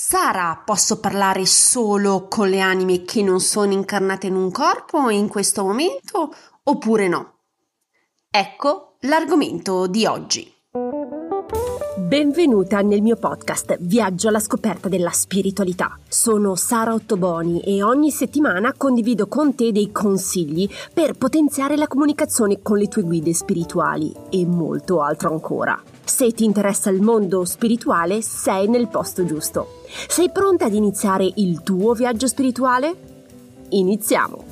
Sara, posso parlare solo con le anime che non sono incarnate in un corpo in questo momento oppure no? Ecco l'argomento di oggi. Benvenuta nel mio podcast Viaggio alla scoperta della spiritualità. Sono Sara Ottoboni e ogni settimana condivido con te dei consigli per potenziare la comunicazione con le tue guide spirituali e molto altro ancora. Se ti interessa il mondo spirituale, sei nel posto giusto. Sei pronta ad iniziare il tuo viaggio spirituale? Iniziamo!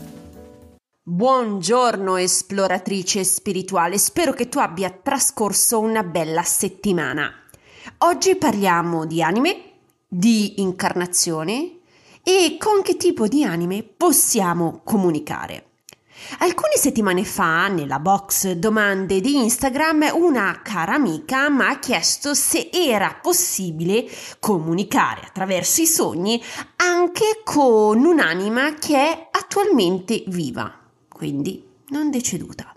Buongiorno esploratrice spirituale, spero che tu abbia trascorso una bella settimana. Oggi parliamo di anime, di incarnazione e con che tipo di anime possiamo comunicare. Alcune settimane fa, nella box domande di Instagram, una cara amica mi ha chiesto se era possibile comunicare attraverso i sogni anche con un'anima che è attualmente viva, quindi non deceduta.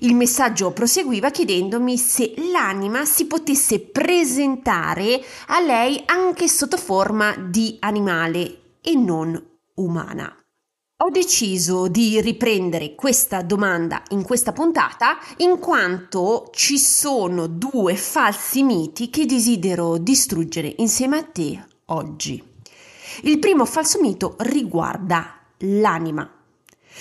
Il messaggio proseguiva chiedendomi se l'anima si potesse presentare a lei anche sotto forma di animale e non umana. Ho deciso di riprendere questa domanda in questa puntata in quanto ci sono due falsi miti che desidero distruggere insieme a te oggi. Il primo falso mito riguarda l'anima.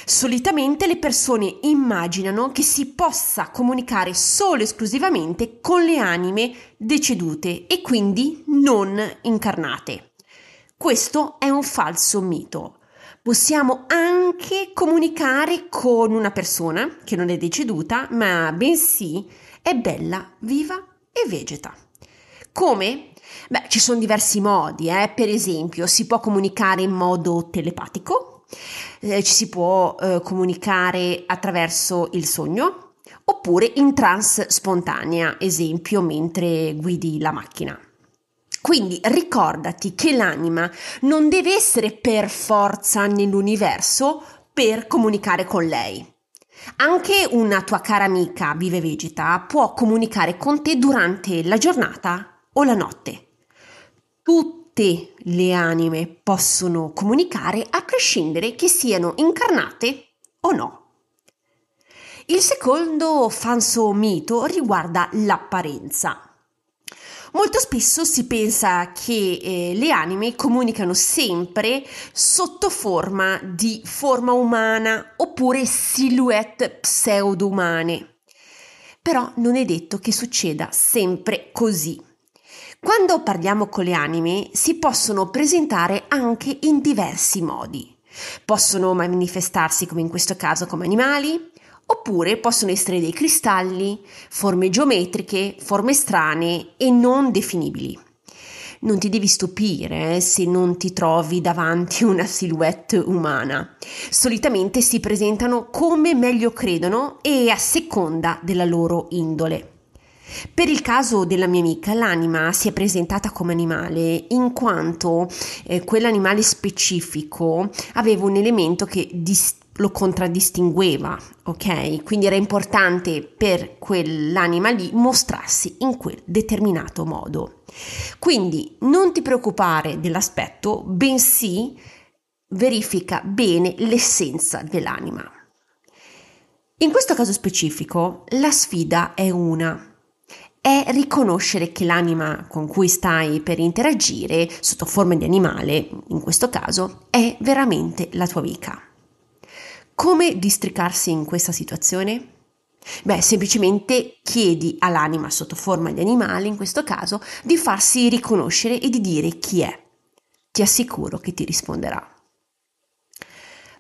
Solitamente le persone immaginano che si possa comunicare solo e esclusivamente con le anime decedute e quindi non incarnate. Questo è un falso mito possiamo anche comunicare con una persona che non è deceduta, ma bensì è bella, viva e vegeta. Come? Beh, ci sono diversi modi, eh? per esempio si può comunicare in modo telepatico, eh, ci si può eh, comunicare attraverso il sogno, oppure in trance spontanea, esempio mentre guidi la macchina. Quindi ricordati che l'anima non deve essere per forza nell'universo per comunicare con lei. Anche una tua cara amica vive vegeta può comunicare con te durante la giornata o la notte. Tutte le anime possono comunicare a prescindere che siano incarnate o no. Il secondo falso mito riguarda l'apparenza. Molto spesso si pensa che eh, le anime comunicano sempre sotto forma di forma umana oppure silhouette pseudo-umane. Però non è detto che succeda sempre così. Quando parliamo con le anime si possono presentare anche in diversi modi. Possono manifestarsi come in questo caso come animali, oppure possono essere dei cristalli, forme geometriche, forme strane e non definibili. Non ti devi stupire eh, se non ti trovi davanti una silhouette umana. Solitamente si presentano come meglio credono e a seconda della loro indole. Per il caso della mia amica, l'anima si è presentata come animale in quanto eh, quell'animale specifico aveva un elemento che distingue lo contraddistingueva, ok? Quindi era importante per quell'anima lì mostrarsi in quel determinato modo. Quindi non ti preoccupare dell'aspetto, bensì verifica bene l'essenza dell'anima. In questo caso specifico, la sfida è una. È riconoscere che l'anima con cui stai per interagire, sotto forma di animale, in questo caso, è veramente la tua amica. Come districarsi in questa situazione? Beh, semplicemente chiedi all'anima sotto forma di animale, in questo caso, di farsi riconoscere e di dire chi è. Ti assicuro che ti risponderà.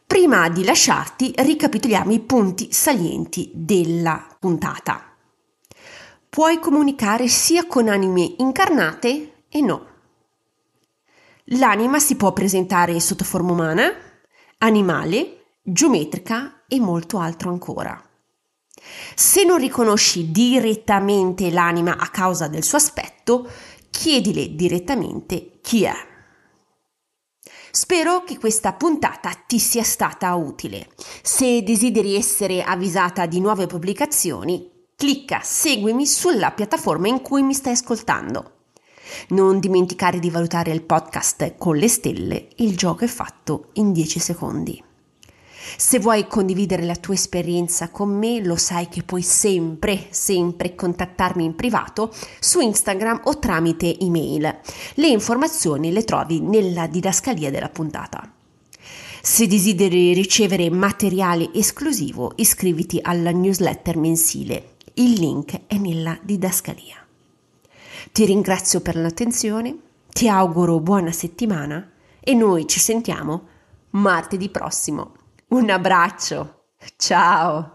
Prima di lasciarti, ricapitoliamo i punti salienti della puntata. Puoi comunicare sia con anime incarnate e no. L'anima si può presentare sotto forma umana, animale, geometrica e molto altro ancora. Se non riconosci direttamente l'anima a causa del suo aspetto, chiedile direttamente chi è. Spero che questa puntata ti sia stata utile. Se desideri essere avvisata di nuove pubblicazioni, clicca seguimi sulla piattaforma in cui mi stai ascoltando. Non dimenticare di valutare il podcast con le stelle, il gioco è fatto in 10 secondi. Se vuoi condividere la tua esperienza con me, lo sai che puoi sempre, sempre contattarmi in privato su Instagram o tramite email. Le informazioni le trovi nella didascalia della puntata. Se desideri ricevere materiale esclusivo, iscriviti alla newsletter mensile. Il link è nella didascalia. Ti ringrazio per l'attenzione, ti auguro buona settimana e noi ci sentiamo martedì prossimo. Un abbraccio, ciao!